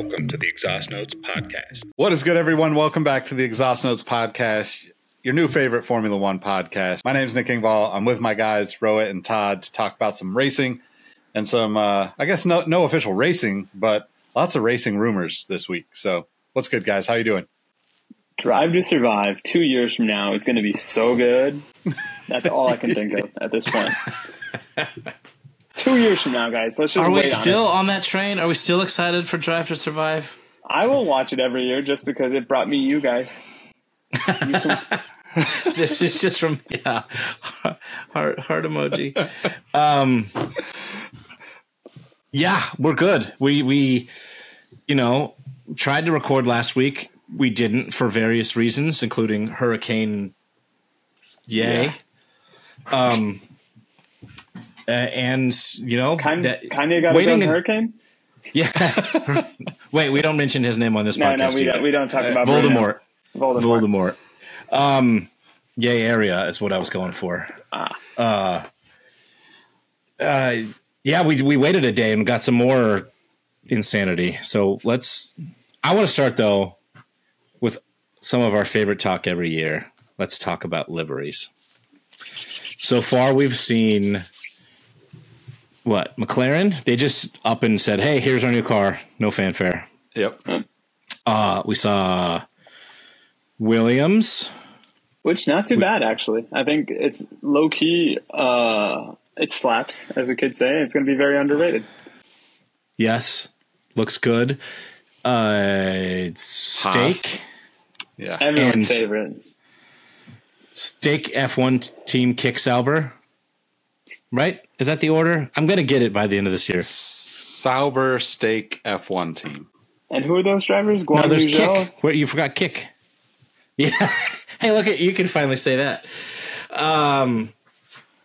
Welcome to the Exhaust Notes podcast. What is good, everyone? Welcome back to the Exhaust Notes podcast, your new favorite Formula One podcast. My name is Nick Engvall. I'm with my guys, Rohit and Todd, to talk about some racing and some, uh, I guess, no, no official racing, but lots of racing rumors this week. So, what's good, guys? How you doing? Drive to Survive two years from now is going to be so good. That's all I can think of at this point. two years from now, guys. Let's just Are we still on on that train? Are we still excited for Drive to Survive? I will watch it every year just because it brought me you guys. it's just from yeah, heart heart emoji. Um, yeah, we're good. We we you know tried to record last week. We didn't for various reasons, including Hurricane. Yay. Um. Uh, and you know Kind that- Kanye got his waiting own hurricane. Yeah. Wait, we don't mention his name on this No, podcast. no, we either. don't. We don't talk about Voldemort. Voldemort. Voldemort. Um, yay area is what I was going for. Ah. Uh, uh, yeah, we we waited a day and got some more insanity. So let's. I want to start though with some of our favorite talk every year. Let's talk about liveries. So far, we've seen what McLaren. They just up and said, "Hey, here's our new car. No fanfare." Yep. Uh, we saw Williams. Which not too bad actually. I think it's low key. Uh, it slaps, as the kids say. It's going to be very underrated. Yes, looks good. Uh, Stake, Haas. Yeah. Everyone's And- favorite. Stake F1 team kick Sauber. Right? Is that the order? I'm gonna get it by the end of this year. Sauber Stake F1 team. And who are those drivers? Guan No, there's Yu kick. Where you forgot kick. Yeah. hey, look at you can finally say that. Um,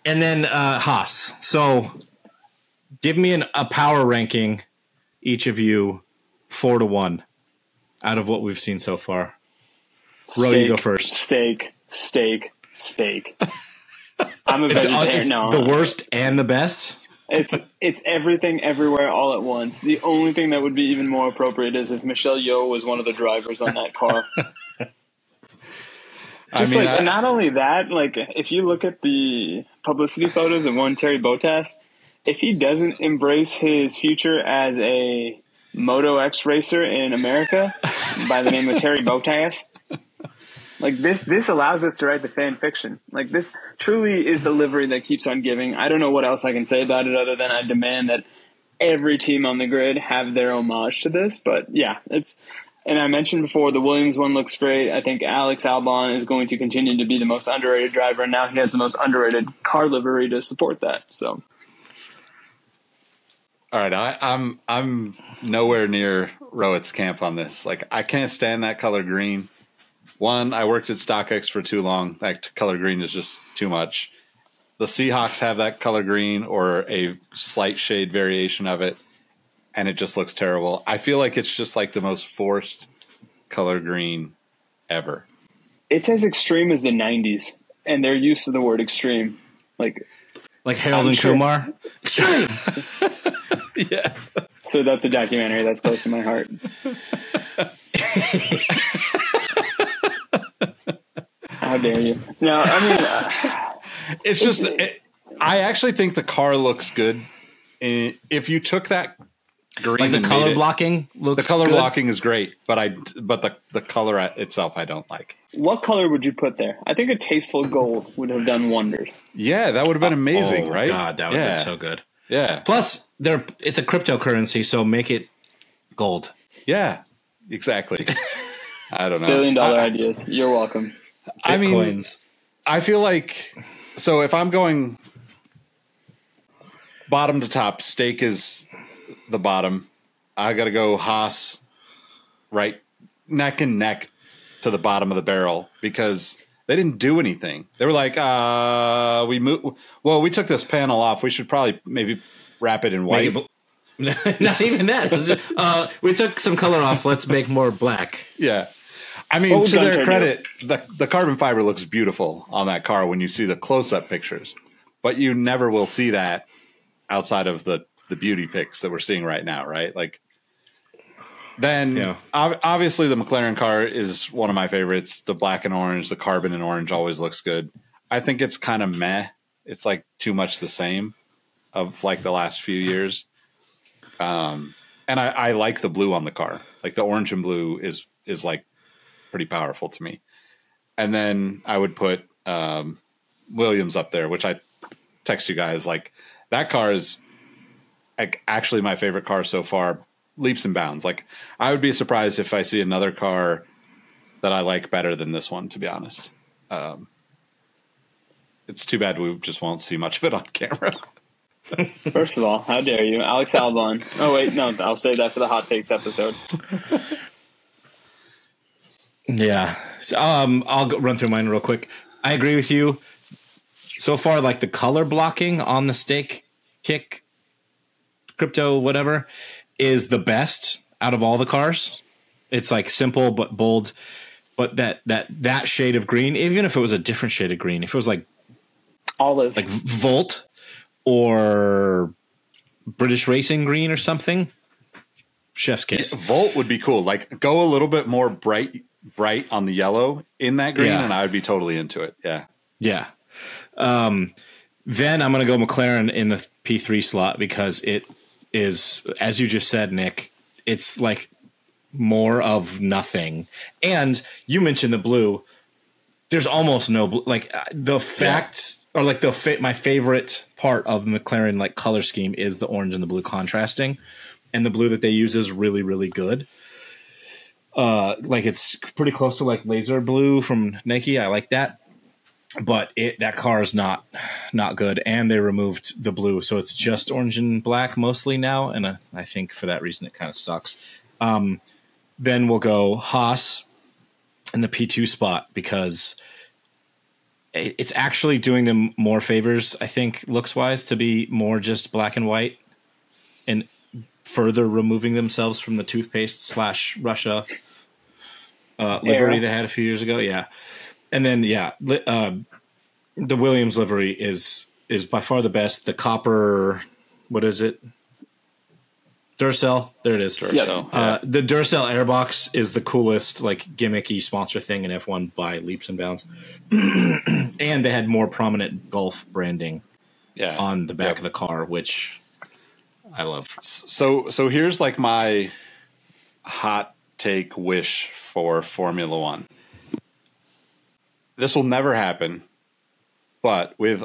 and then uh, Haas. So, give me an, a power ranking, each of you, four to one, out of what we've seen so far. Ro, you go first. Steak, steak, steak. I'm a It's, vegetarian. it's no, the worst and the best. It's it's everything everywhere all at once. The only thing that would be even more appropriate is if Michelle Yeoh was one of the drivers on that car. I Just mean, like I- not only that, like if you look at the publicity photos of one Terry Bottas, if he doesn't embrace his future as a Moto X racer in America by the name of Terry Bottas, like this this allows us to write the fan fiction. Like this truly is the livery that keeps on giving. I don't know what else I can say about it other than I demand that every team on the grid have their homage to this. But yeah, it's and I mentioned before the Williams one looks great. I think Alex Albon is going to continue to be the most underrated driver, and now he has the most underrated car livery to support that. So All right, I, I'm I'm nowhere near Rohit's camp on this. Like, I can't stand that color green. One, I worked at StockX for too long. That color green is just too much. The Seahawks have that color green or a slight shade variation of it, and it just looks terrible. I feel like it's just like the most forced color green ever. it's as extreme as the '90s, and their use of the word extreme. Like, Like Harold I'm and sure. Kumar. Extreme. Yeah. so that's a documentary that's close to my heart. How dare you? No, I mean. Uh, It's just, it, I actually think the car looks good. If you took that green, like the color it- blocking the color good. blocking is great, but I, but the the color itself, I don't like. what color would you put there? I think a tasteful gold would have done wonders. Yeah, that would have been amazing, oh, right? God, that would have been so good. Yeah, Plus, they're it's a cryptocurrency, so make it gold. yeah, exactly. I don't know. Billion dollar I, ideas. You're welcome. I mean, I feel like so if I'm going bottom to top, steak is the bottom. I got to go Haas right neck and neck to the bottom of the barrel because they didn't do anything. They were like, uh, we move. Well, we took this panel off. We should probably maybe wrap it in white. It bl- Not even that. Just, uh, we took some color off. Let's make more black. Yeah. I mean, to their credit, the, the carbon fiber looks beautiful on that car when you see the close up pictures, but you never will see that outside of the, the beauty pics that we're seeing right now, right? Like, Then Yeah. ob- obviously the McLaren car is one of my favorites. The black and orange, the carbon and orange always looks good. I think it's kind of meh. It's like too much the same of like the last few years. Um, and I, I like the blue on the car. Like the orange and blue is is like pretty powerful to me. And then I would put um, Williams up there, which I text you guys like that car is like actually my favorite car so far, leaps and bounds. Like I would be surprised if I see another car that I like better than this one. To be honest, um, it's too bad we just won't see much of it on camera. First of all, how dare you, Alex Albon? Oh wait, no, I'll save that for the hot takes episode. Yeah. So, um, I'll run through mine real quick. I agree with you. So far, like the color blocking on the stake kick, crypto, whatever, is the best out of all the cars. It's like simple but bold. But that that that shade of green, even if it was a different shade of green, if it was like Olive. like Volt or British Racing Green or something, chef's kiss. Volt would be cool. Like go a little bit more bright, bright on the yellow in that green, Yeah. and I would be totally into it. Yeah. Yeah. Um, then I'm going to go McLaren in the P3 slot because it is, as you just said, Nick, it's like more of nothing. And you mentioned the blue. There's almost no blue. Like uh, the fact, or like the fa- my favorite part of McLaren like color scheme is the orange and the blue contrasting, and the blue that they use is really really good. Uh, like it's pretty close to like laser blue from Nike. I like that. But it that car is not not good. And they removed the blue. So it's just orange and black mostly now. And uh, i think for that reason it kind of sucks. Um, then we'll go haas in the p2 spot because it- it's actually doing them more favors i think looks wise to be more just black and white. And further removing themselves from the toothpaste slash russia uh, livery they had a few years ago yeah and then yeah, li- uh, the Williams livery is is by far the best. The copper, what is it? Duracell. There it is. Yep. So Uh, the Duracell airbox is the coolest, like gimmicky sponsor thing in F1 by leaps and bounds. and they had more prominent golf branding yeah. on the back Yep. of the car, which I love. So so here's like my hot take wish for Formula One. This will never happen, but with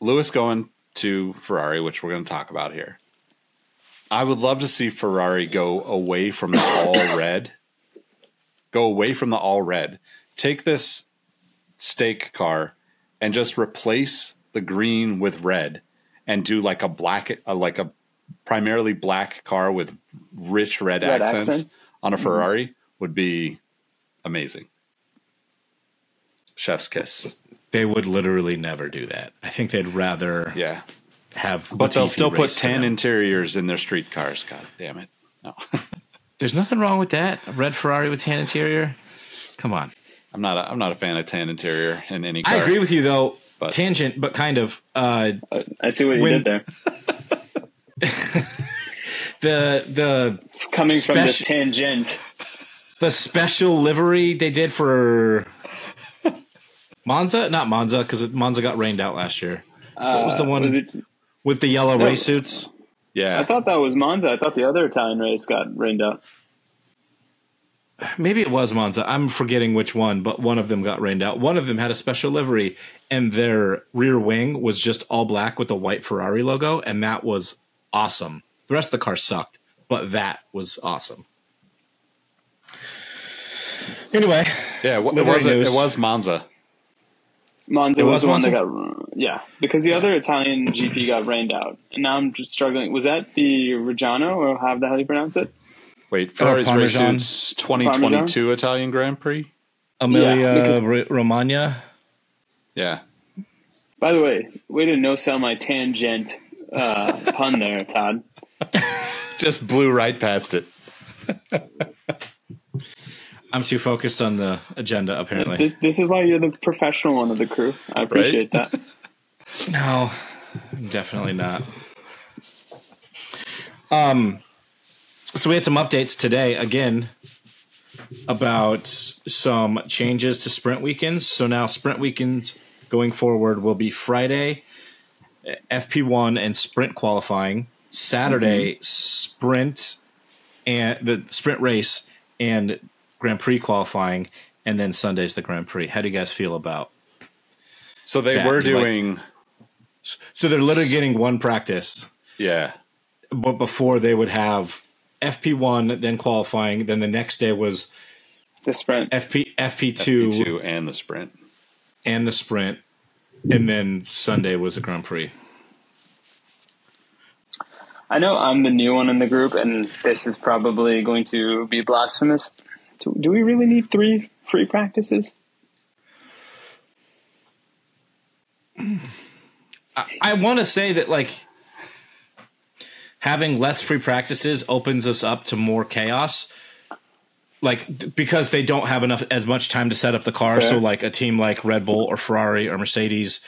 Lewis going to Ferrari, which we're going to talk about here, I would love to see Ferrari go away from the all red. Go away from the all red. Take this stake car and just replace the green with red and do like a black a, like a primarily black car with rich red, Red accents, accents. on a Ferrari would be amazing. Chef's kiss. They would literally never do that. I think they'd rather Yeah. have. But they'll Latifi still put race for tan them. interiors in their street cars. God damn it. No. There's nothing wrong with that. A red Ferrari with tan interior. Come on. I'm not a, I'm not a fan of tan interior in any car. I agree with you though. But- Tangent, but kind of. Uh, Uh, I see what you When- did there. the the It's coming from this Speci- tangent. the special livery they did for Monza, not Monza, because Monza got rained out last year What was the one- Uh, it- with the yellow No. race suits. Yeah. I thought that was Monza. I thought the other Italian race got rained out. Maybe it was Monza. I'm forgetting which one, but one of them got rained out. One of them had a special livery, and their rear wing was just all black with the white Ferrari logo, and that was awesome. The rest of the car sucked, but that was awesome. Anyway, yeah. It, Livery was it news. was Monza. Monza It was, was the one that got yeah because the other Italian GP got rained out, and now I'm just struggling. Was that the Reggiano or how the hell do you pronounce it? Wait, uh, Ferrari's race Parmesan. suits 2022 Italian Grand Prix. Emilia Ro- Romagna. Yeah. By the way, way to no sell my tangent uh, pun there, Todd. Just blew right past it. I'm too focused on the agenda, apparently. Th- This is why you're the professional one of the crew. I appreciate that. No, definitely not. Um, so we had some updates today again about some changes to sprint weekends. So now sprint weekends going forward will be Friday FP1 and sprint qualifying, Saturday mm-hmm. sprint and the sprint race and Grand Prix qualifying, and then Sunday's the Grand Prix. How do you guys feel about? So they Yeah, were you like- doing, So they're literally getting one practice, yeah. but before they would have FP1, then qualifying, then the next day was The sprint. FP FP2, FP2 and the sprint. and the sprint, and then Sunday was the Grand Prix. I know I'm the new one in the group, and this is probably going to be blasphemous. Do, do we really need three free practices? I want to say that like having less free practices opens us up to more chaos. Like because they don't have enough as much time to set up the car, so like a team like Red Bull or Ferrari or Mercedes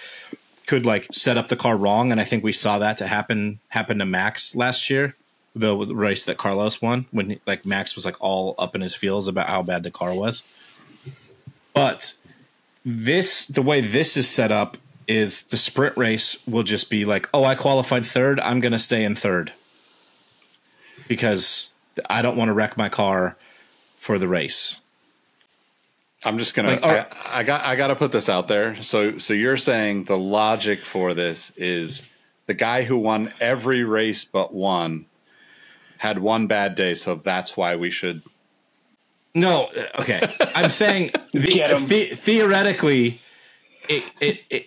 could like set up the car wrong, and I think we saw that to happen happen to Max last year, the race that Carlos won when like Max was like all up in his feels about how bad the car was. But this the way this is set up is the sprint race will just be like, oh, I qualified third, I'm going to stay in third because I don't want to wreck my car for the race. I'm just gonna. Like, I, I got. I got to put this out there. So, so you're saying the logic for this is the guy who won every race but one had one bad day, so that's why we should. No, uh, okay. I'm saying the, the, theoretically, it, it it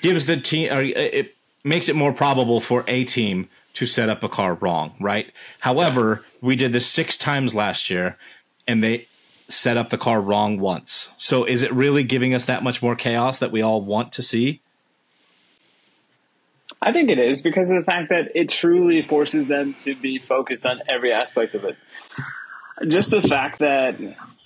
gives the team or it makes it more probable for a team to set up a car wrong, right? However, we did this six times last year, and they set up the car wrong once. So, is it really giving us that much more chaos that we all want to see? I think it is because of the fact that it truly forces them to be focused on every aspect of it. Just the fact that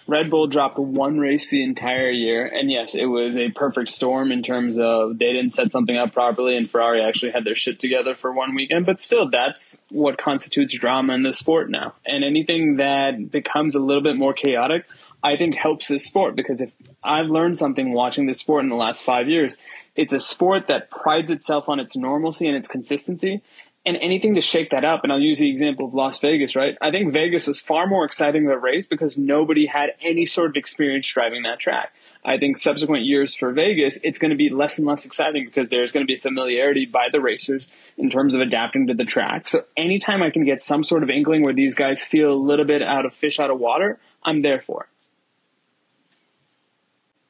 Red Bull dropped one race the entire year, and yes, it was a perfect storm in terms of they didn't set something up properly, and Ferrari actually had their shit together for one weekend. But still, that's what constitutes drama in the sport now. And anything that becomes a little bit more chaotic, I think helps this sport because if I've learned something watching this sport in the last five years, it's a sport that prides itself on its normalcy and its consistency. And anything to shake that up, and I'll use the example of Las Vegas, right? I think Vegas was far more exciting of a race because nobody had any sort of experience driving that track. I think subsequent years for Vegas, it's going to be less and less exciting because there's going to be familiarity by the racers in terms of adapting to the track. So anytime I can get some sort of inkling where these guys feel a little bit out of fish out of water, I'm there for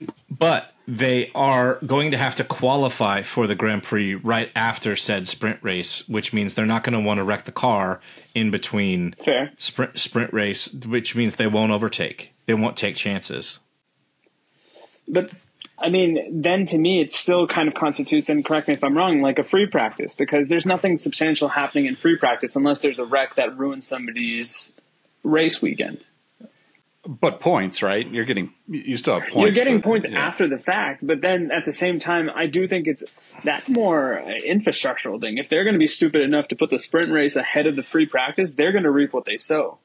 it. but they are going to have to qualify for the Grand Prix right after said sprint race, which means they're not going to want to wreck the car in between Fair. sprint sprint race, which means they won't overtake. They won't take chances. But I mean, then to me, it still kind of constitutes, and correct me if I'm wrong, like a free practice because there's nothing substantial happening in free practice unless there's a wreck that ruins somebody's race weekend. But points, right? You're getting. You still have points. You're getting for- points yeah. after the fact, but then at the same time, I do think it's that's more an infrastructural thing. If they're going to be stupid enough to put the sprint race ahead of the free practice, they're going to reap what they sow.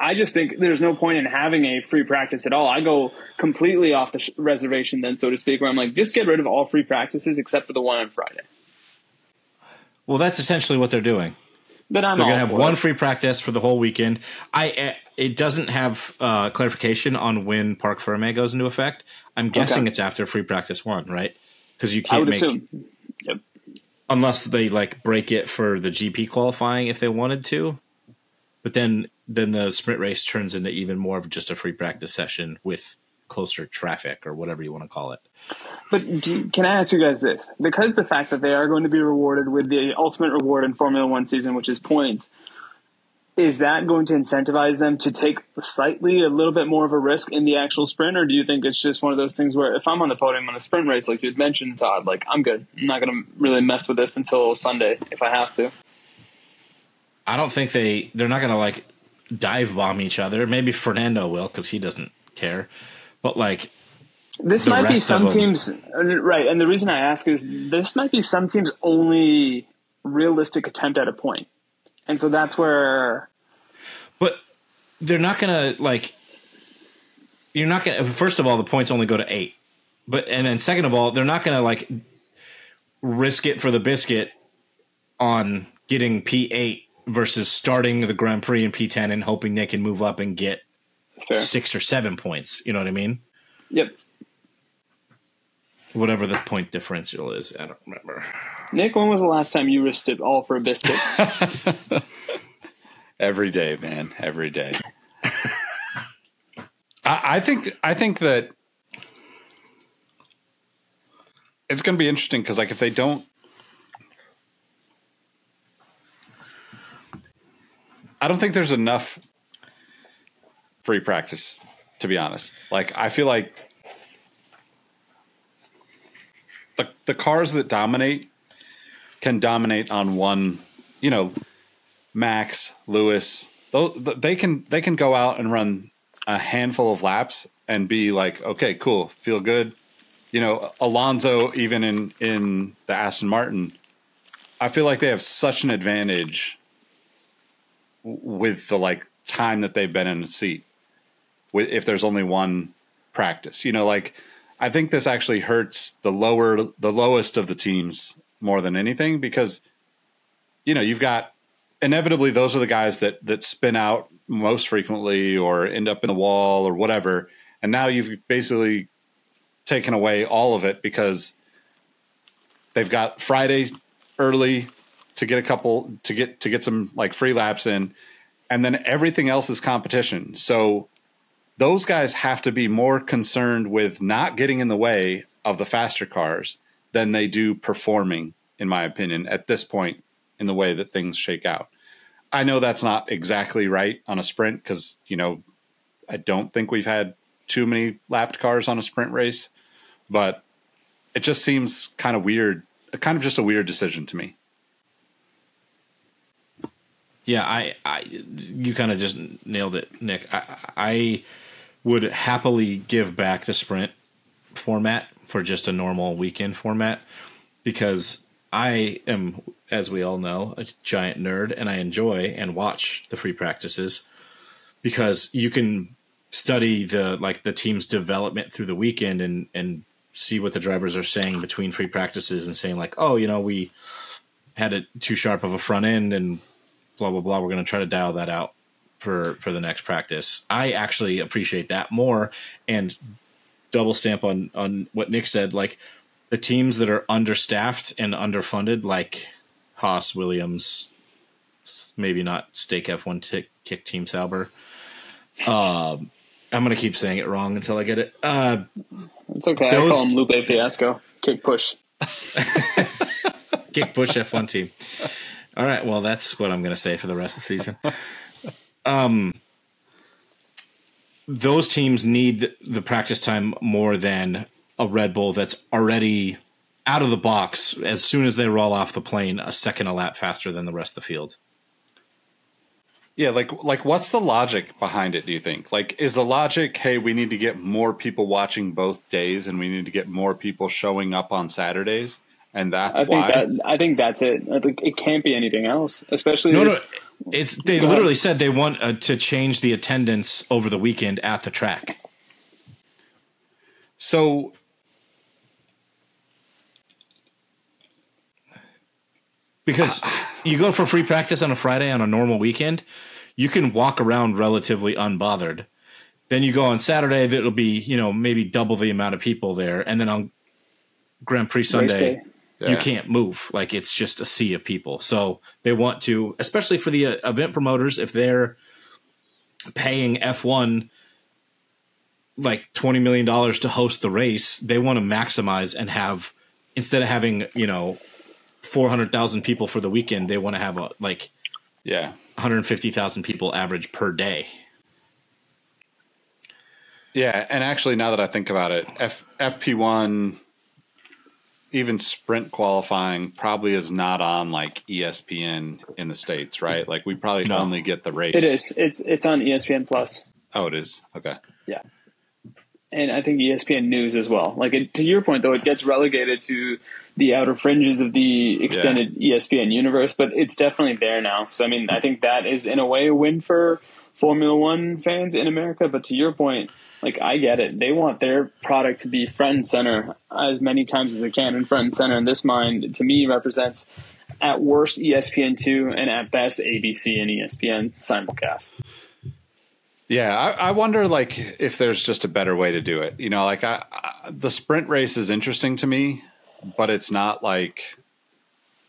I just think there's no point in having a free practice at all. I go completely off the sh- reservation, then, so to speak, where I'm like, just get rid of all free practices except for the one on Friday. Well, that's essentially what they're doing. But I'm They're going to have one it. free practice for the whole weekend. I uh, it doesn't have uh, clarification on when Parc Fermé goes into effect. I'm guessing Okay. it's after free practice one, right? Because you can't make assume. Yep. unless they like break it for the GP qualifying if they wanted to. But then then the sprint race turns into even more of just a free practice session with closer traffic or whatever you want to call it. But you, can I ask you guys this? Because the fact that they are going to be rewarded with the ultimate reward in Formula One season, which is points, is that going to incentivize them to take slightly a little bit more of a risk in the actual sprint, or do you think it's just one of those things where if I'm on the podium on a sprint race, like you had mentioned, Todd, like I'm good. I'm not going to really mess with this until Sunday if I have to. I don't think they they're not going to like dive bomb each other. Maybe Fernando will because he doesn't care. But like This might be some teams, right? And the reason I ask is this might be some teams' only realistic attempt at a point, and so that's where but they're not gonna like. You're not gonna. First of all, the points only go to eight, but and then second of all, they're not gonna like risk it for the biscuit on getting P eight versus starting the Grand Prix in P ten and hoping they can move up and get Fair. six or seven points. You know what I mean? Yep. Whatever the point differential is, I don't remember. Nick, when was the last time you risked it all for a biscuit? Every day, man. Every day. I, I think I think that it's going to be interesting because, like, if they don't, I don't think there's enough free practice. To be honest, like, I feel like the the cars that dominate can dominate on one, you know, Max, Lewis, they can they can go out and run a handful of laps and be like, okay, cool, feel good. You know, Alonso, even in in the Aston Martin, I feel like they have such an advantage with the like time that they've been in the seat. With if there's only one practice, you know, like I think this actually hurts the lower the lowest of the teams more than anything because you know you've got inevitably those are the guys that that spin out most frequently or end up in the wall or whatever. And now you've basically taken away all of it because they've got Friday early to get a couple to get to get some like free laps in. And then everything else is competition. So those guys have to be more concerned with not getting in the way of the faster cars than they do performing in my opinion at this point in the way that things shake out I know that's not exactly right on a sprint because you know I don't think we've had too many lapped cars on a sprint race, but it just seems kind of weird, kind of just a weird decision to me. Yeah, I, I you kind of just nailed it, Nick. I, I would happily give back the sprint format for just a normal weekend format because I am, as we all know, a giant nerd and I enjoy and watch the free practices because you can study the like the team's development through the weekend and and see what the drivers are saying between free practices and saying like, oh, you know, we had it too sharp of a front end and blah blah blah. We're going to try to dial that out for for the next practice. I actually appreciate that more and double stamp on on what Nick said. Like the teams that are understaffed and underfunded, like Haas, Williams, maybe not Stake F one tick kick Team Sauber. Um, I'm gonna keep saying it wrong until I get it. Uh, It's okay. I Those- call him Lupe Fiasco. Kick push. kick push F1 team. All right, well that's what I'm going to say for the rest of the season. Um those teams need the practice time more than a Red Bull that's already out of the box as soon as they roll off the plane a second a lap faster than the rest of the field. Yeah, like like what's the logic behind it, do you think? Like is the logic, hey, we need to get more people watching both days and we need to get more people showing up on Saturdays and that's I think why that I think that's it. I think it can't be anything else. Especially No, no, it's they literally said they want uh, to change the attendance over the weekend at the track. So because you go for free practice on a Friday on a normal weekend, you can walk around relatively unbothered. Then you go on Saturday, that'll be you know maybe double the amount of people there, and then on Grand Prix Sunday, day. Yeah. you can't move. Like it's just a sea of people. So they want to, especially for the uh, event promoters, if they're paying F one like twenty million dollars to host the race, they want to maximize and have instead of having you know four hundred thousand people for the weekend, they want to have a like yeah. one hundred fifty thousand people average per day. Yeah, and actually, now that I think about it, F, FP1, even sprint qualifying, probably is not on like ESPN in the states, right? Like we probably No. only get the race. it is. It's it's on ESPN Plus. Oh, it is. Okay. Yeah. And I think ESPN News as well. Like it, to your point, though, it gets relegated to the outer fringes of the extended E ESPN universe, but it's definitely there now. So I mean, I think that is in a way a win for Formula One fans in America. But to your point, like I get it. They want their product to be front and center as many times as they can, and front and center in this mind to me represents at worst E ESPN two and at best ABC and ESPN simulcast. Yeah, I, I wonder like if there's just a better way to do it. You know, like I, I the sprint race is interesting to me, but it's not like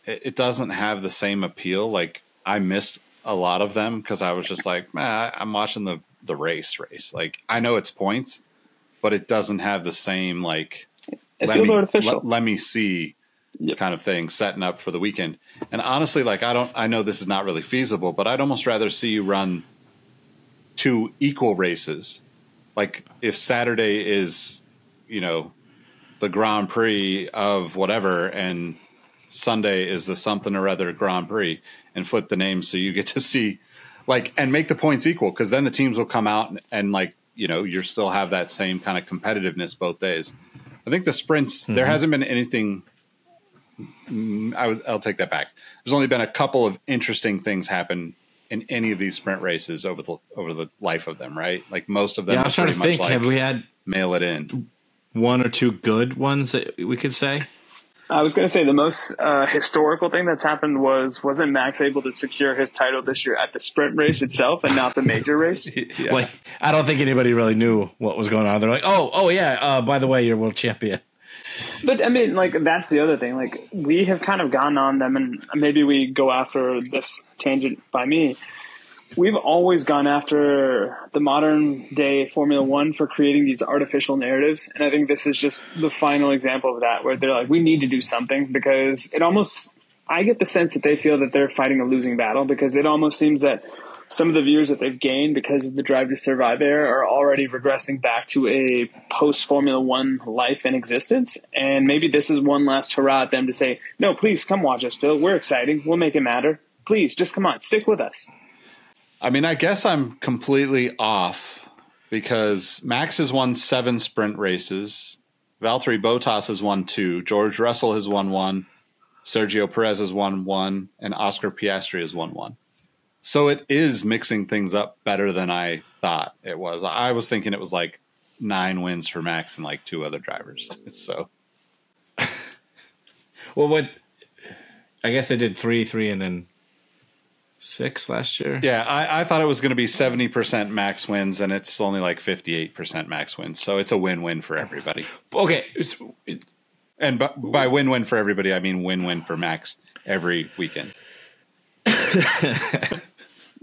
it, it doesn't have the same appeal. Like I missed a lot of them because I was just like, man, I'm watching the the race race. Like I know it's points, but it doesn't have the same like It let feels me, artificial. Let, let me see Yep. kind of thing setting up for the weekend. And honestly, like I don't I know this is not really feasible, but I'd almost rather see you run two equal races. Like if Saturday is, you know, the Grand Prix of whatever and Sunday is the something or other Grand Prix and flip the names so you get to see like and make the points equal because then the teams will come out and, and like you know you still have that same kind of competitiveness both days. I think the sprints there mm-hmm. hasn't been anything. I would, I'll take that back. There's only been a couple of interesting things happen in any of these sprint races over the over the life of them, right? Like most of them, Yeah, I are was trying to pretty much think. like have we had mail it in. one or two good ones that we could say? I was going to say the most uh, historical thing that's happened was wasn't Max able to secure his title this year at the sprint race itself and not the major race? Yeah. Like, I don't think anybody really knew what was going on. They're like, oh, oh yeah. Uh, by the way, you're world champion. But I mean, like that's the other thing. Like we have kind of gone on them, and maybe we go after this tangent by me. We've always gone after the modern day Formula One for creating these artificial narratives, and I think this is just the final example of that, where they're like, we need to do something because it almost. I get the sense that they feel that they're fighting a losing battle because it almost seems that some of the viewers that they've gained because of the Drive to Survive era are already regressing back to a post Formula One life and existence. And maybe this is one last hurrah at them to say, no, please come watch us still. We're exciting. We'll make it matter. Please, just come on, stick with us. I mean, I guess I'm completely off because Max has won seven sprint races. Valtteri Bottas has won two. George Russell has won one. Sergio Perez has won one. And Oscar Piastri has won one. So it is mixing things up better than I thought it was. I was thinking it was like nine wins for Max and like two other drivers. So Well, what? I guess I did three, three, and then six last year. yeah, I, I thought it was going to be 70% Max wins, and it's only like 58% Max wins. So it's a win win for everybody. Okay. it's- it- And by, by win win for everybody, I mean win win for Max every weekend.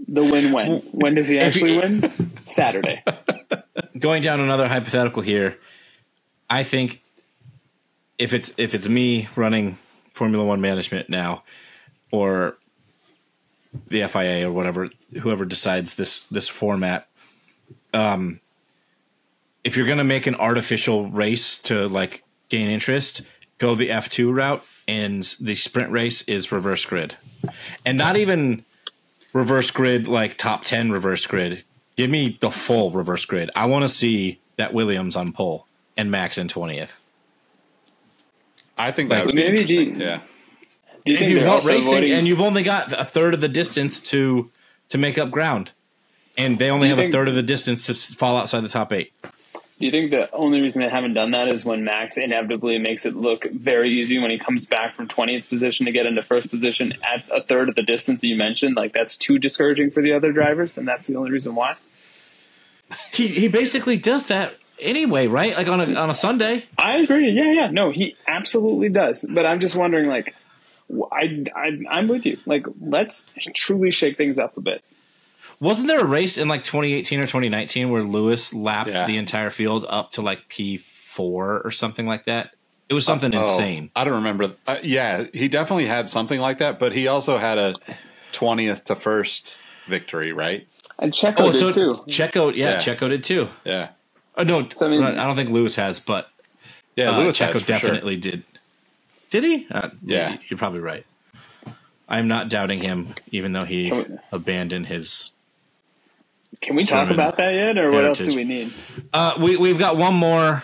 The win win. When does he actually win? Saturday. going down another hypothetical here, I think if it's if it's me running Formula One management now, or the FIA or whatever, whoever decides this this format, um, if you're gonna make an artificial race to like gain interest, go the F two route, and the sprint race is reverse grid, and not even reverse grid like top 10 reverse grid give me the full reverse grid i want to see that williams on pole and max in 20th I think that Like, would be maybe interesting. you- yeah. You if you want racing avoiding- and you've only got a third of the distance to to make up ground and they only have a third of the distance to fall outside the top eight Do you think the only reason they haven't done that is when Max inevitably makes it look very easy when he comes back from 20th position to get into first position at a third of the distance that you mentioned? Like, that's too discouraging for the other drivers, and that's the only reason why? he he basically does that anyway right like on a on a sunday I agree. Yeah, yeah. No, he absolutely does. But I'm just wondering, like, I, I, I'm with you. Like, let's truly shake things up a bit. wasn't there a race in like 2018 or 2019 where lewis lapped Yeah. the entire field up to like p4 or something like that it was something Oh, insane I don't remember. Uh, yeah, he definitely had something like that, but he also had a 20th to first victory, right? And Checo Oh, did so too. Checo, yeah, Yeah. Checo did too. Yeah. Oh, no, So, I mean- I don't think Lewis has, but Yeah, uh, Lewis Checo has, for sure. definitely did. Did he? Uh, Yeah. you're probably right. I'm not doubting him, even though he Oh. abandoned his. Can we talk about that yet, or what else do we need? Uh, we we've got one more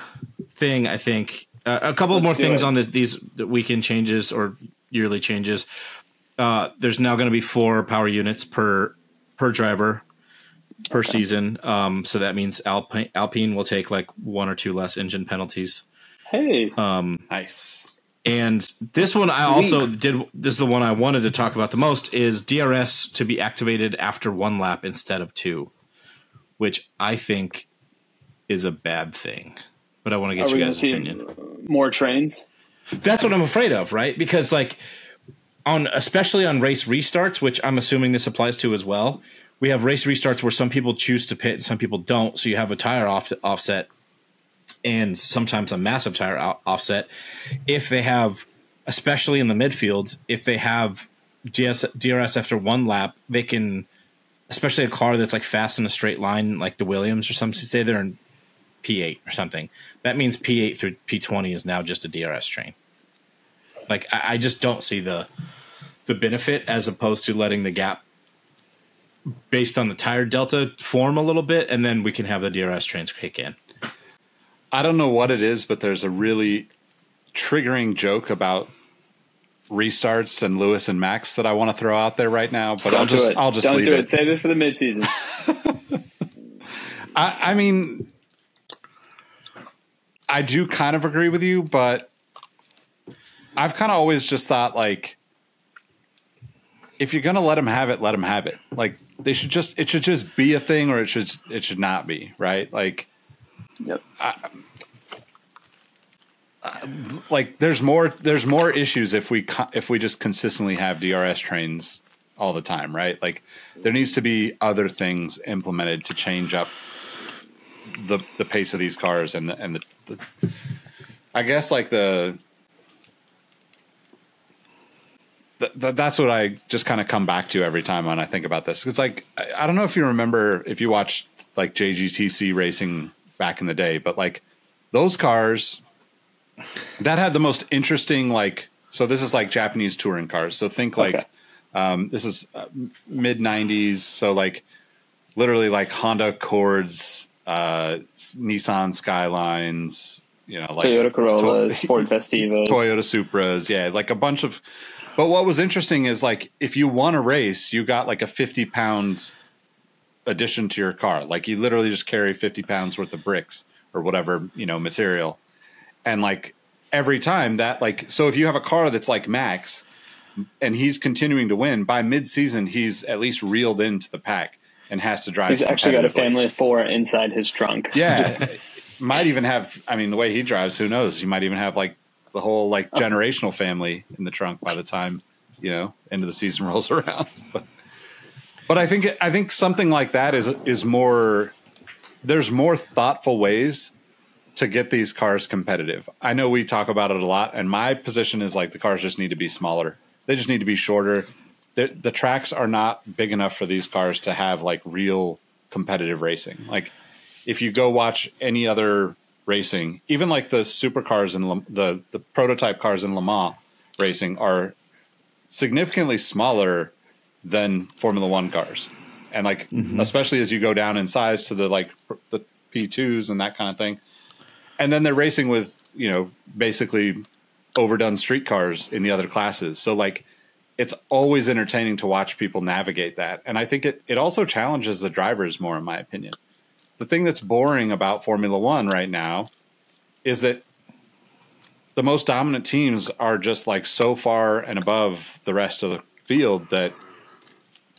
thing, I think. Uh, a couple Let's more things it. on this, these weekend changes or yearly changes. Uh, there's now going to be four power units per per driver. per season. Um, so that means Alpine, Alpine will take like one or two less engine penalties. Hey, Um, Nice. And this one I also did. This is the one I wanted to talk about the most. Is DRS to be activated after one lap instead of two, which I think is a bad thing. But I want to get we you guys' opinion. more trains? That's what I'm afraid of, right? Because like on especially on race restarts, which I'm assuming this applies to as well. We have race restarts where some people choose to pit and some people don't. So you have a tire off, offset and sometimes a massive tire offset. If they have, especially in the midfield, if they have DS, DRS after one lap, they can, especially a car that's like fast in a straight line, like the Williams or something. Say they're in P8 or something. That means P8 through P20 is now just a DRS train. Like I, I just don't see the the benefit as opposed to letting the gap based on the tire delta form a little bit, and then we can have the DRS trains kick in. I don't know what it is, but there's a really triggering joke about restarts and Lewis and Max that I want to throw out there right now. But I'll Don't do just. I'll just Don't leave do it. it. Save it for the midseason. I, I mean, I do kind of agree with you, but I've kind of always just thought like, if you're gonna let them have it, let them have it. Like they should just it should just be a thing, or it should it should not be right. Like yep. like there's more there's more issues if we if we just consistently have DRS trains all the time, right? Like there needs to be other things implemented to change up the the pace of these cars and the and the, the I guess like the, that's what I just kind of come back to every time when I think about this. It's like I don't know if you remember if you watched like JGTC racing back in the day, but like those cars that had the most interesting like so this is like japanese touring cars so think like Okay. um, this is uh, mid 90s so like literally like honda accords uh, nissan skylines you know like Toyota Corollas, To- Ford Festivas. Toyota Supras, yeah, like a bunch of. But what was interesting is like if you won a race, you got like a fifty pound addition to your car. Like you literally just carry fifty pounds worth of bricks or whatever you know material, and like every time that like so if you have a car that's like Max, and he's continuing to win by mid season, he's at least reeled into the pack and has to drive. He's actually got a family of four inside his trunk. Yeah, might even have. I mean, the way he drives, who knows? He might even have like the whole like oh. generational family in the trunk by the time you know end of the season rolls around. But, I think I think something like that is is more. There's more thoughtful ways to get these cars competitive. I know we talk about it a lot, and my position is like the cars just need to be smaller. They just need to be shorter. The, the tracks are not big enough for these cars to have like real competitive racing. Like if you go watch any other racing, even like the supercars and the the prototype cars in Le Mans racing are significantly smaller than Formula One cars, and like mm-hmm. especially as you go down in size to the like the P twos and that kind of thing, and then they're racing with you know basically overdone street cars in the other classes. So like it's always entertaining to watch people navigate that, and I think it it also challenges the drivers more, in my opinion. The thing that's boring about Formula One right now is that the most dominant teams are just like so far and above the rest of the field that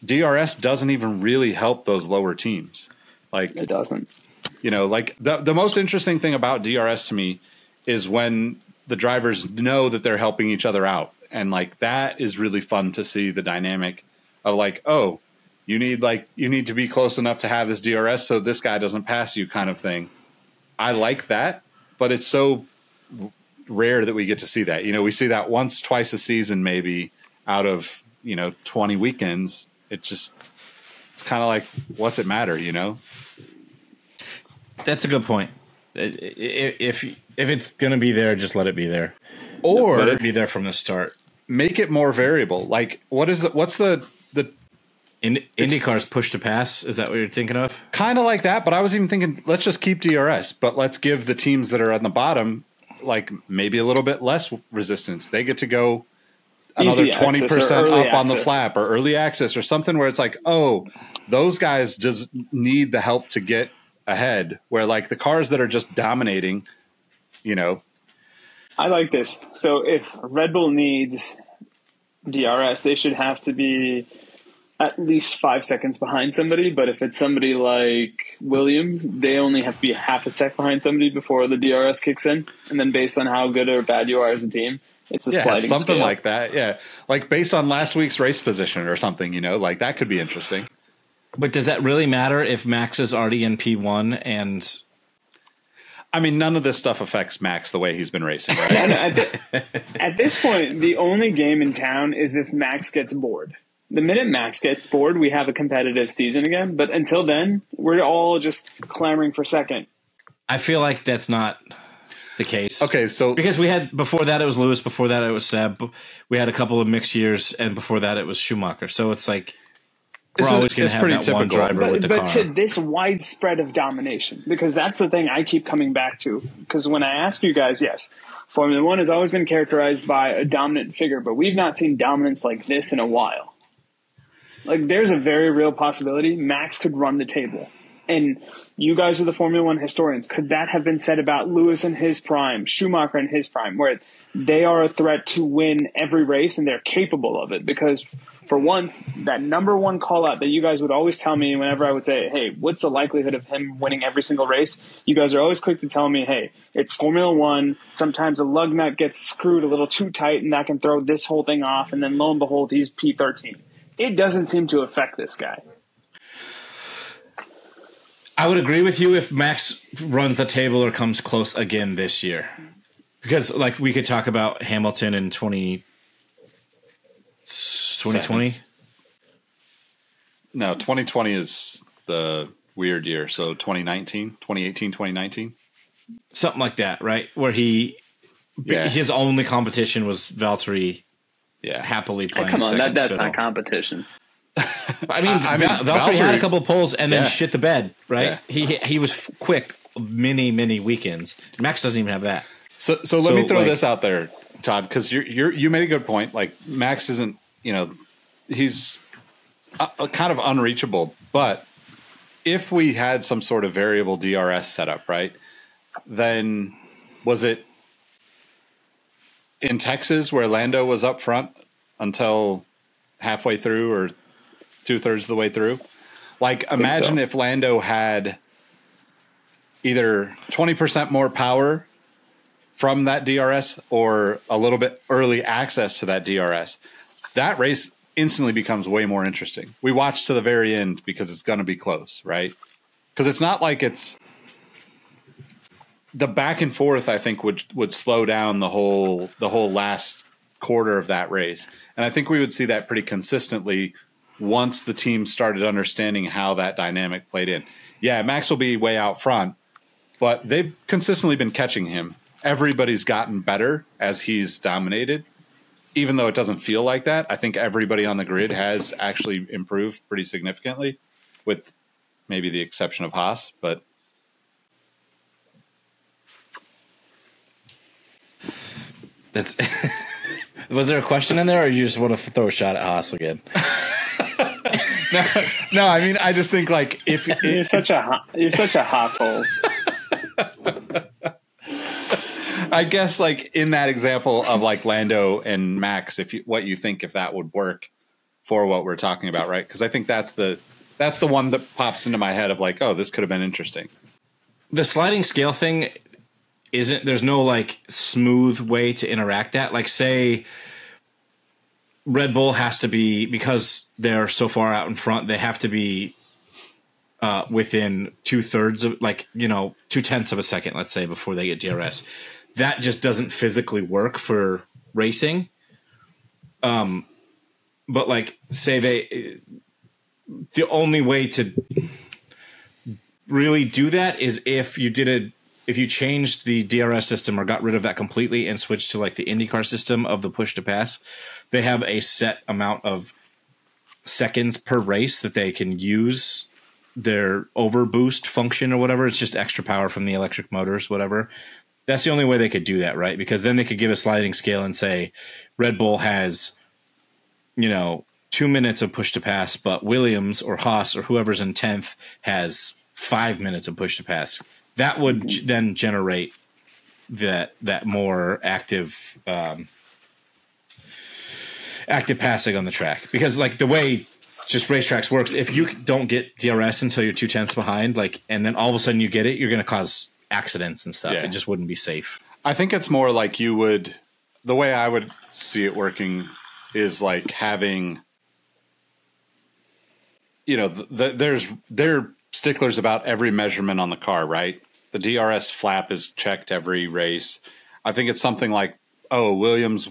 DRS doesn't even really help those lower teams. Like It doesn't. you know, like the the most interesting thing about DRS to me is when the drivers know that they're helping each other out. And like that is really fun to see the dynamic of like, oh, you need like you need to be close enough to have this DRS so this guy doesn't pass you kind of thing. I like that, but it's so rare that we get to see that. You know, we see that once, twice a season, maybe out of you know twenty weekends. It just it's kind of like, what's it matter? You know? That's a good point. If if it's gonna be there, just let it be there. Or Let it be there from the start. make it more variable. Like, what is it? What's the the In, IndyCar's push to pass. Is that what you're thinking of? kind of like that? But I was even thinking, let's just keep DRS, but let's give the teams that are on the bottom like maybe a little bit less resistance. They get to go another access 20% early up on the flap or early access or something where it's like, oh, those guys just need the help to get ahead. Where like the cars that are just dominating, you know, I like this. So if Red Bull needs DRS, they should have to be at least five seconds behind somebody. But if it's somebody like Williams, they only have to be half a sec behind somebody before the DRS kicks in. And then based on how good or bad you are as a team, it's a yeah, sliding something scale. like that. Yeah. Like based on last week's race position or something, you know, like that could be interesting. But does that really matter if Max is already in P1 and I mean, none of this stuff affects Max the way he's been racing, right? And at, thi- at this point, the only game in town is if Max gets bored. The minute Max gets bored, we have a competitive season again. But until then, we're all just clamoring for second. I feel like that's not the case. okay, so Because we had before that it was Lewis, before that it was Seb. We had a couple of mixed years, and before that it was Schumacher. So it's like we're always going it's to have pretty that one typical. driver But, with the but car. to this widespread of domination, because that's the thing I keep coming back to. Because when I ask you guys, yes, Formula One has always been characterized by a dominant figure, but we've not seen dominance like this in a while. Like, there's a very real possibility Max could run the table. And you guys are the Formula One historians. Could that have been said about Lewis in his prime, Schumacher in his prime, where they are a threat to win every race and they're capable of it? Because for once, that number one call out that you guys would always tell me whenever I would say, Hey, what's the likelihood of him winning every single race? You guys are always quick to tell me, Hey, it's Formula One. Sometimes a lug nut gets screwed a little too tight and that can throw this whole thing off. And then lo and behold, he's P13. It doesn't seem to affect this guy. I would agree with you if Max runs the table or comes close again this year. Because like we could talk about Hamilton in 20 2020. no, 2020 is the weird year. So 2019, 2018, 2019. Something like that, right? Where he Yeah. his only competition was Valtteri Yeah. happily oh, playing. Come on, that, that's fiddle. not competition. I mean, I- I mean, Val- Valtteri, had a Valtteri- couple poles and then Yeah. shit the bed, right? Yeah. He he was f- quick many many weekends. Max doesn't even have that. So, so let So, me throw like- this out there, Todd, because you're, you're you made a good point. Like Max isn't, you know, he's uh, uh, kind of unreachable. But if we had some sort of variable DRS setup, right, then was it in Texas where Lando was up front until halfway through or two thirds of the way through? Like, imagine so. if Lando had either 20% more power from that DRS or a little bit early access to that DRS, that race instantly becomes way more interesting. We watch to the very end because it's going to be close, right? Because it's not like it's the back and forth. I think would would slow down the whole the whole last quarter of that race, and I think we would see that pretty consistently once the team started understanding how that dynamic played in. Yeah, Max will be way out front, but they've consistently been catching him. Everybody's gotten better as he's dominated. Even though it doesn't feel like that, I think everybody on the grid has actually improved pretty significantly, with maybe the exception of Haas. But That's was there a question in there, or you just want to throw a shot at Haas again? no, I mean, I just think like if You're such a you're such a household. I guess like in that example of like Lando and Max, if you, what you think if that would work for what we're talking about, right? Because I think that's the that's the one that pops into my head of like, oh, this could have been interesting. the sliding scale thing isn't there's no like smooth way to interact that. Like say red bull has to be because they're so far out in front they have to be uh, within two thirds of like you know two tenths of a second let's say before they get drs that just doesn't physically work for racing. Um but like say they the only way to really do that is if you did a if you changed the DRS system or got rid of that completely and switched to like the IndyCar system of the push to pass, they have a set amount of seconds per race that they can use their overboost function or whatever. It's just extra power from the electric motors, whatever. That's the only way they could do that, right? Because then they could give a sliding scale and say Red Bull has you know, two minutes of push to pass, but Williams or Haas or whoever's in 10th has five minutes of push to pass. That would g- then generate that that more active um, active passing on the track because like the way just racetracks works if you don't get drs until you're two tenths behind like and then all of a sudden you get it you're going to cause accidents and stuff Yeah. it just wouldn't be safe I think it's more like you would. The way I would see it working is like having, you know, the, the, there's they're sticklers about every measurement on the car, right? The DRS flap is checked every race. I think it's something like, oh, Williams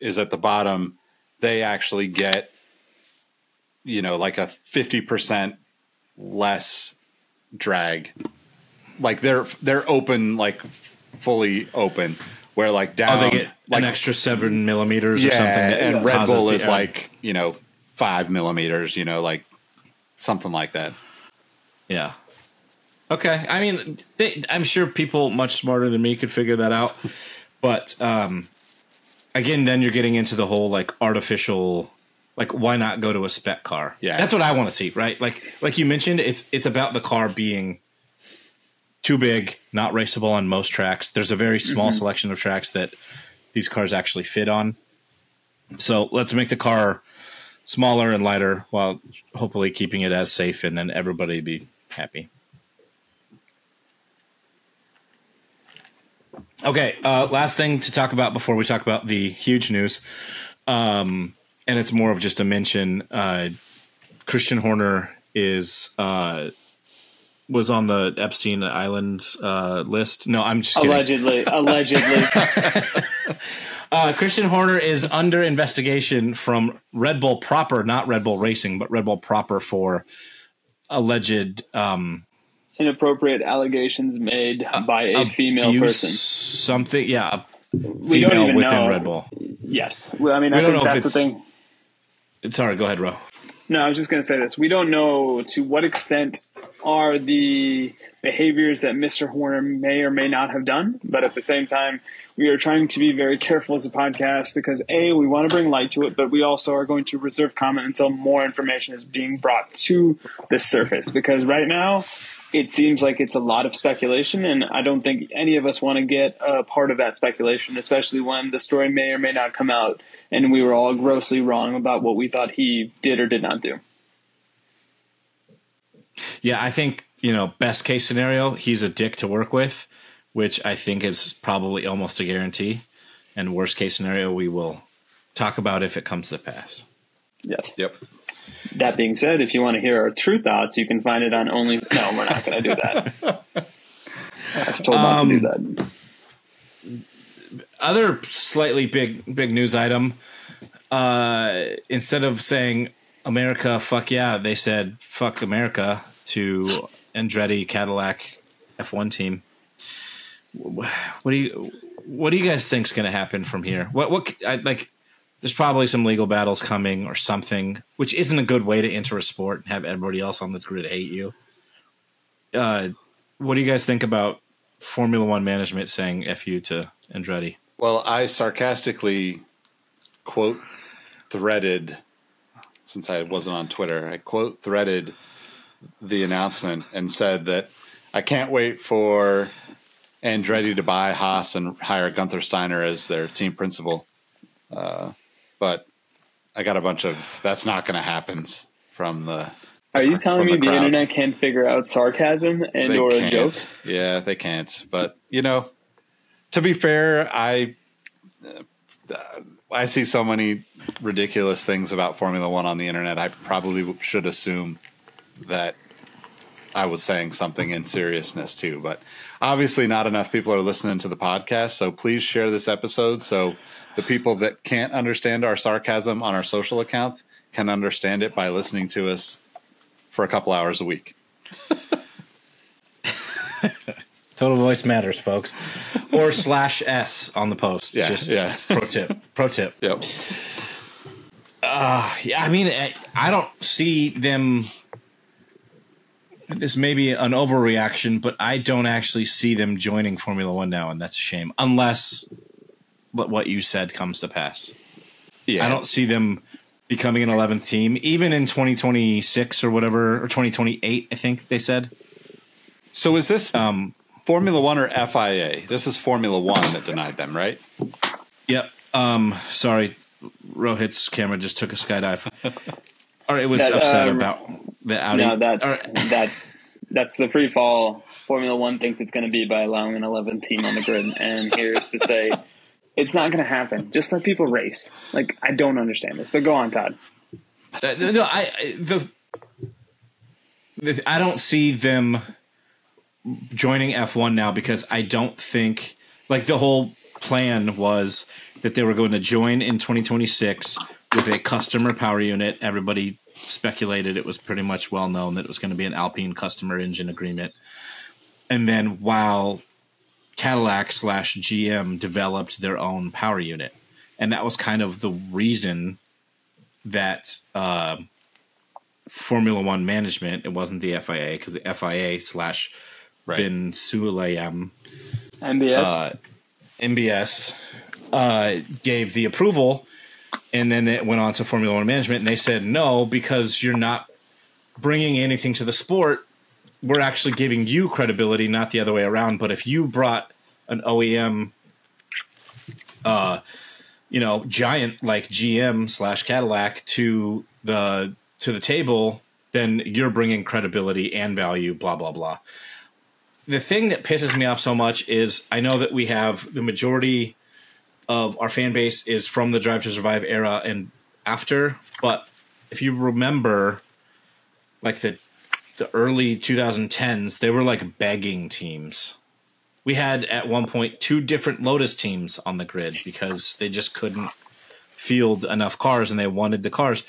is at the bottom. They actually get, you know, like a fifty percent less drag. Like they're they're open like fully open. Where like down, oh they get like an extra seven millimeters or something and Red Bull the- is like you know five millimeters, you know, like something like that. Yeah. Okay. I mean, they, I'm sure people much smarter than me could figure that out. But um, again, then you're getting into the whole like artificial, like why not go to a spec car? Yeah. that's what I want to see, right? Like, like you mentioned, it's it's about the car being too big, not raceable on most tracks. There's a very small selection of tracks that these cars actually fit on. So let's make the car smaller and lighter while hopefully keeping it as safe and then everybody be happy. Okay, uh, last thing to talk about before we talk about the huge news. Um, and it's more of just a mention. Uh, Christian Horner is uh, was on the Epstein Island uh, list. No, I'm just kidding. Allegedly, allegedly. Uh, Christian Horner is under investigation from Red Bull proper, not Red Bull Racing, but Red Bull proper for alleged um, Inappropriate allegations made by a female person. Something, yeah, a We don't female even within know. Red Bull. Yes. Well, I mean, We I don't think know if that's the it's- thing. Sorry, go ahead, Ro. No, I was just going to say this. We don't know to what extent are the behaviors that Mr. Horner may or may not have done, but at the same time, we are trying to be very careful as a podcast because A, we want to bring light to it, but we also are going to reserve comment until more information is being brought to the surface because right now it seems like it's a lot of speculation, and I don't think any of us want to get a part of that speculation, especially when the story may or may not come out and we were all grossly wrong about what we thought he did or did not do. Yeah, I think you know, best case scenario, he's a dick to work with, which I think is probably almost a guarantee. And worst case scenario, we will talk about if it comes to pass. Yes. Yep. That being said, if you want to hear our true thoughts, you can find it on only. No, we're not going to do that. I was told not to do that. other slightly big big news item uh instead of saying america fuck yeah they said fuck america to andretti cadillac f1 team what do you what do you guys think's going to happen from here what what I, like there's probably some legal battles coming or something which isn't a good way to enter a sport and have everybody else on the grid hate you uh what do you guys think about formula one management saying f you to andretti Well, I sarcastically quote threaded, since I wasn't on Twitter, I quote threaded the announcement and said that I can't wait for Andretti to buy Haas and hire Gunther Steiner as their team principal. Uh, but I got a bunch of that's not going to happen from the. Are you telling me the the, internet can't figure out sarcasm and They or a can't. joke? Yeah, they can't. But you know, to be fair, I uh, I see so many ridiculous things about Formula One on the internet. I probably should assume that I was saying something in seriousness too. But obviously, not enough people are listening to the podcast. So please share this episode so the people that can't understand our sarcasm on our social accounts can understand it by listening to us for a couple hours a week. Total voice matters, folks. Or slash S on the post. Yeah, Just yeah. pro tip. Pro tip. Yep. Uh, yeah, I mean, I- I don't see them. This may be an overreaction, but I don't actually see them joining Formula One now, and that's a shame. Unless what what you said comes to pass. Yeah. I don't see them becoming an 11th team, even in 2026 or whatever, or 2028, I think they said. So is this Um, Formula One or FIA? This is Formula One that denied them, right? Yep. Um, sorry, Rohit's camera just took a skydive. Or it was That, upset uh, about the Audi. No, that's that's that's the free fall Formula One thinks it's going to be by allowing an 11th team on the grid. And here's to say, it's not going to happen. Just let people race. Like I don't understand this, but go on, Todd. Uh, no, I I- the, the I don't see them joining F1 now because I don't think like the whole plan was that they were going to join in 2026 with a customer power unit. Everybody speculated it was pretty much well known that it was going to be an Alpine customer engine agreement. And then while Cadillac slash GM developed their own power unit, and that was kind of the reason that uh, Formula One management, it wasn't the FIA because the FIA slash Right. Ben Sulayem MBS. uh, MBS uh, gave the approval, and then it went on to Formula One management, and they said no because you're not bringing anything to the sport. We're actually giving you credibility, not the other way around. But if you brought an OEM, uh, you know, giant like GM slash Cadillac to the to the table, then you're bringing credibility and value. Blah blah blah the thing that pisses me off so much is I know that we have the majority of our fan base is from the Drive to Survive era and after, but if you remember, like the the early 2010s, they were like begging teams. We had at one point two different Lotus teams on the grid because they just couldn't field enough cars and they wanted the cars.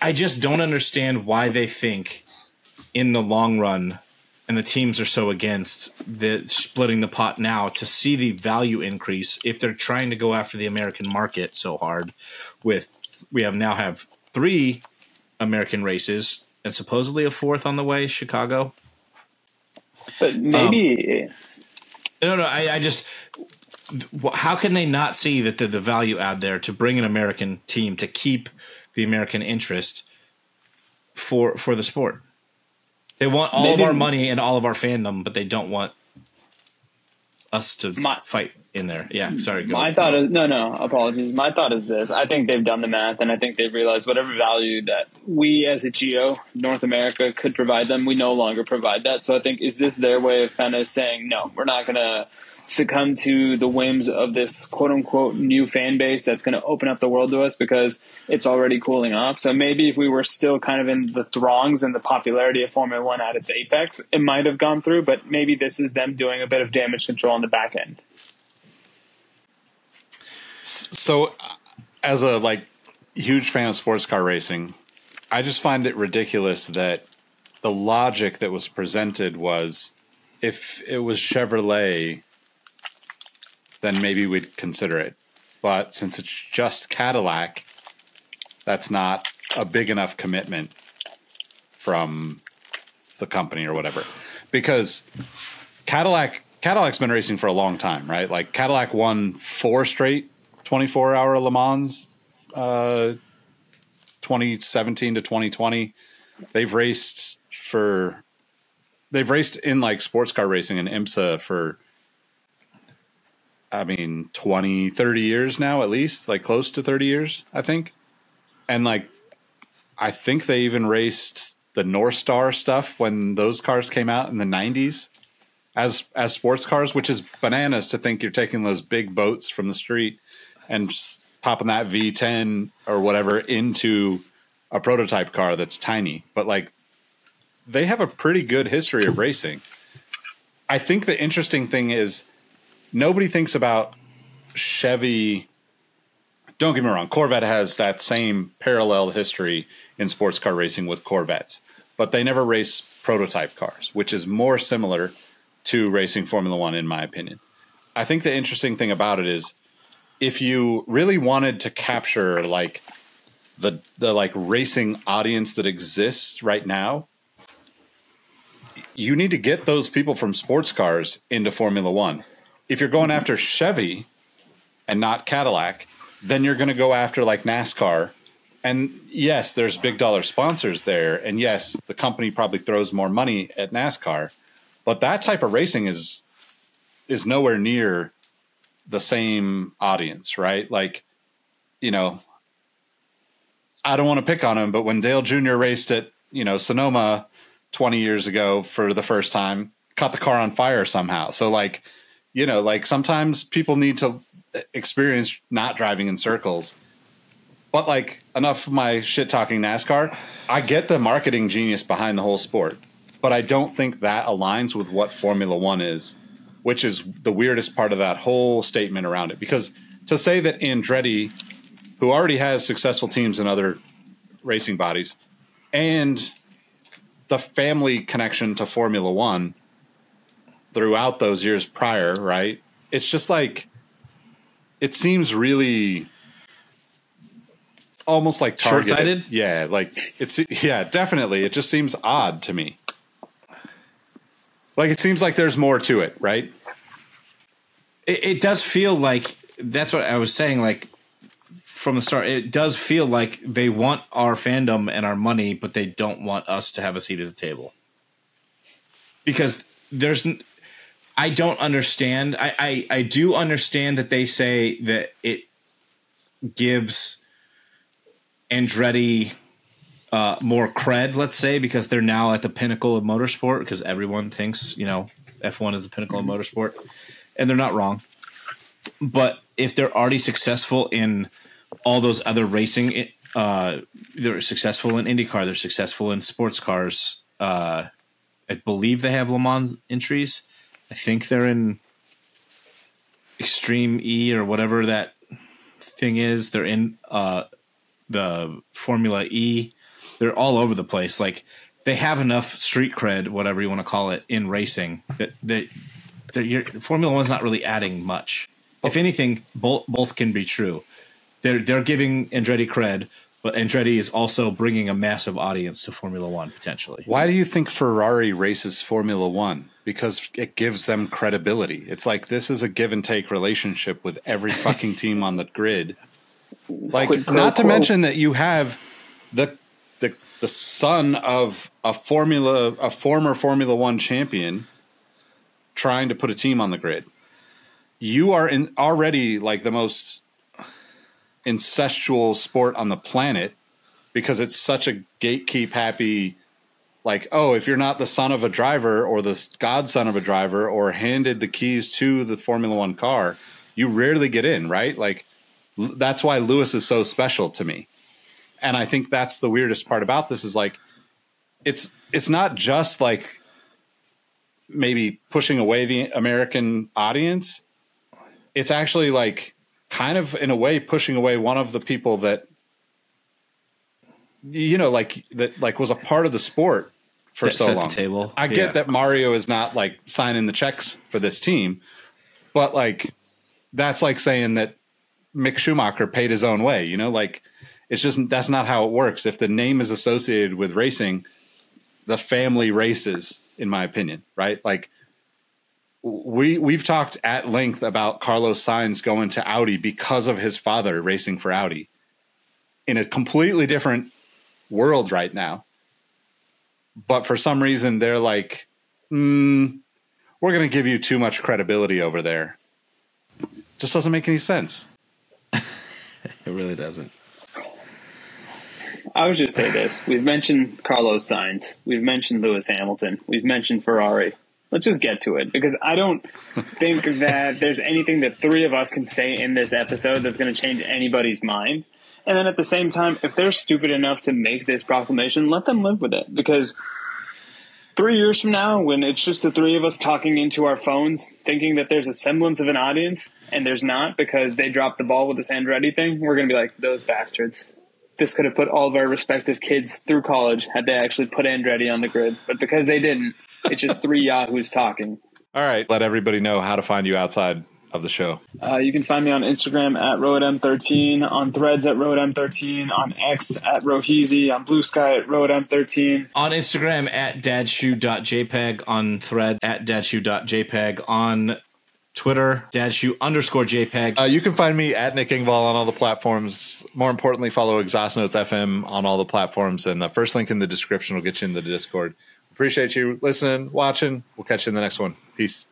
I- just don't understand why they think in the long run and the teams are so against the splitting the pot now to see the value increase if they're trying to go after the American market so hard with we have now have three American races and supposedly a fourth on the way Chicago. But um, maybe no no I, I just how can they not see that the, the value add there to bring an American team to keep the American interest for for the sport they want all Maybe- of our money and all of our fandom but they don't want us to My- fight in there yeah sorry go My thought is no, no. Apologies. My thought is this: I think they've done the math, and I think they've realized whatever value that we as a geo North America could provide them, we no longer provide that. So I think is this their way of kind of saying, no, we're not going to succumb to the whims of this quote unquote new fan base that's going to open up the world to us because it's already cooling off. So maybe if we were still kind of in the throngs and the popularity of Formula One at its apex, it might have gone through. But maybe this is them doing a bit of damage control on the back end. So, uh, as a like huge fan of sports car racing, I just find it ridiculous that the logic that was presented was if it was Chevrolet, then maybe we'd consider it. But since it's just Cadillac, that's not a big enough commitment from the company or whatever. Because Cadillac Cadillac's been racing for a long time, right? Like Cadillac won four straight 24 hour Le Mans, uh, 2017 to 2020. They've raced for, they've raced in like sports car racing in IMSA for, I mean, 20, 30 years now, at least, like close to 30 years, I think. And like, I think they even raced the North Star stuff when those cars came out in the 90s as as sports cars, which is bananas to think you're taking those big boats from the street and popping that V10 or whatever into a prototype car that's tiny. But like they have a pretty good history of racing. I think the interesting thing is nobody thinks about Chevy. Don't get me wrong, Corvette has that same parallel history in sports car racing with Corvettes, but they never race prototype cars, which is more similar to racing Formula One, in my opinion. I think the interesting thing about it is if you really wanted to capture like the the like racing audience that exists right now, you need to get those people from sports cars into Formula One. If you're going after Chevy and not Cadillac, then you're going to go after like NASCAR And yes, there's big dollar sponsors there, and yes, the company probably throws more money at NASCAR, but that type of racing is is nowhere near the same audience, right? Like, you know, I don't want to pick on him, but when Dale Jr. raced at, you know, Sonoma 20 years ago for the first time, caught the car on fire somehow. So like, you know, like sometimes people need to experience not driving in circles. But like enough of my shit talking NASCAR, I get the marketing genius behind the whole sport, but I don't think that aligns with what Formula 1 is, which is the weirdest part of that whole statement around it because to say that Andretti who already has successful teams in other racing bodies and the family connection to Formula 1 throughout those years prior, right? It's just like it seems really almost like targeted. Short-sighted? Yeah, like it's yeah, definitely. It just seems odd to me. Like it seems like there's more to it, right? It, it does feel like that's what I was saying. Like from the start, it does feel like they want our fandom and our money, but they don't want us to have a seat at the table. Because there's, I don't understand. I, I, I do understand that they say that it gives Andretti uh, more cred, let's say, because they're now at the pinnacle of motorsport, because everyone thinks, you know, F1 is the pinnacle of motorsport. And they're not wrong. But if they're already successful in all those other racing, uh, they're successful in IndyCar, they're successful in sports cars. Uh, I believe they have Le Mans entries. I think they're in Extreme E or whatever that thing is. They're in uh, the Formula E. They're all over the place. Like they have enough street cred, whatever you want to call it, in racing that that you're- Formula One's not really adding much. If anything, both both can be true. They're they're giving Andretti cred, but Andretti is also bringing a massive audience to Formula One potentially. Why do you think Ferrari races Formula One? Because it gives them credibility. It's like this is a give and take relationship with every fucking team on the grid. Like, Quid not to quo. mention that you have the the the son of a Formula a former Formula One champion trying to put a team on the grid. You are in already like the most incestual sport on the planet because it's such a gatekeep happy like oh if you're not the son of a driver or the godson of a driver or handed the keys to the formula 1 car you rarely get in right? Like l- that's why lewis is so special to me. And i think that's the weirdest part about this is like it's it's not just like maybe pushing away the american audience. It's actually like kind of in a way pushing away one of the people that you know like that like was a part of the sport for That so long table. i get Yeah. that mario is not like signing the checks for this team but like that's like saying that mick schumacher paid his own way you know like it's just that's not how it works if the name is associated with racing the family races in my opinion right like we we've talked at length about Carlos Sainz going to Audi because of his father racing for Audi in a completely different world right now. But for some reason they're like, mm, we're going to give you too much credibility over there. Just doesn't make any sense. It really doesn't. I would just say this: we've mentioned Carlos Sainz, we've mentioned Lewis Hamilton, we've mentioned Ferrari. Let's just get to it because I don't think that there's anything that three of us can say in this episode that's going to change anybody's mind. And then at the same time, if they're stupid enough to make this proclamation, let them live with it because three years from now, when it's just the three of us talking into our phones, thinking that there's a semblance of an audience, and there's not because they dropped the ball with this Andretti thing, we're going to be like, those bastards. This could have put all of our respective kids through college had they actually put Andretti on the grid. But because they didn't, it's just three Yahoos talking. All right. Let everybody know how to find you outside of the show. Uh, you can find me on Instagram at RohitM13, on Threads at RohitM13, on X at Roheezy, on Blue Sky at RohitM13. On Instagram at dadshue.jpg, on Thread at dadshue.jpg, on Twitter, dadshue underscore JPEG. Uh, you can find me at Nick Engvall on all the platforms. More importantly, follow Exhaust Notes FM on all the platforms. And the first link in the description will get you in the Discord. Appreciate you listening, watching. We'll catch you in the next one. Peace.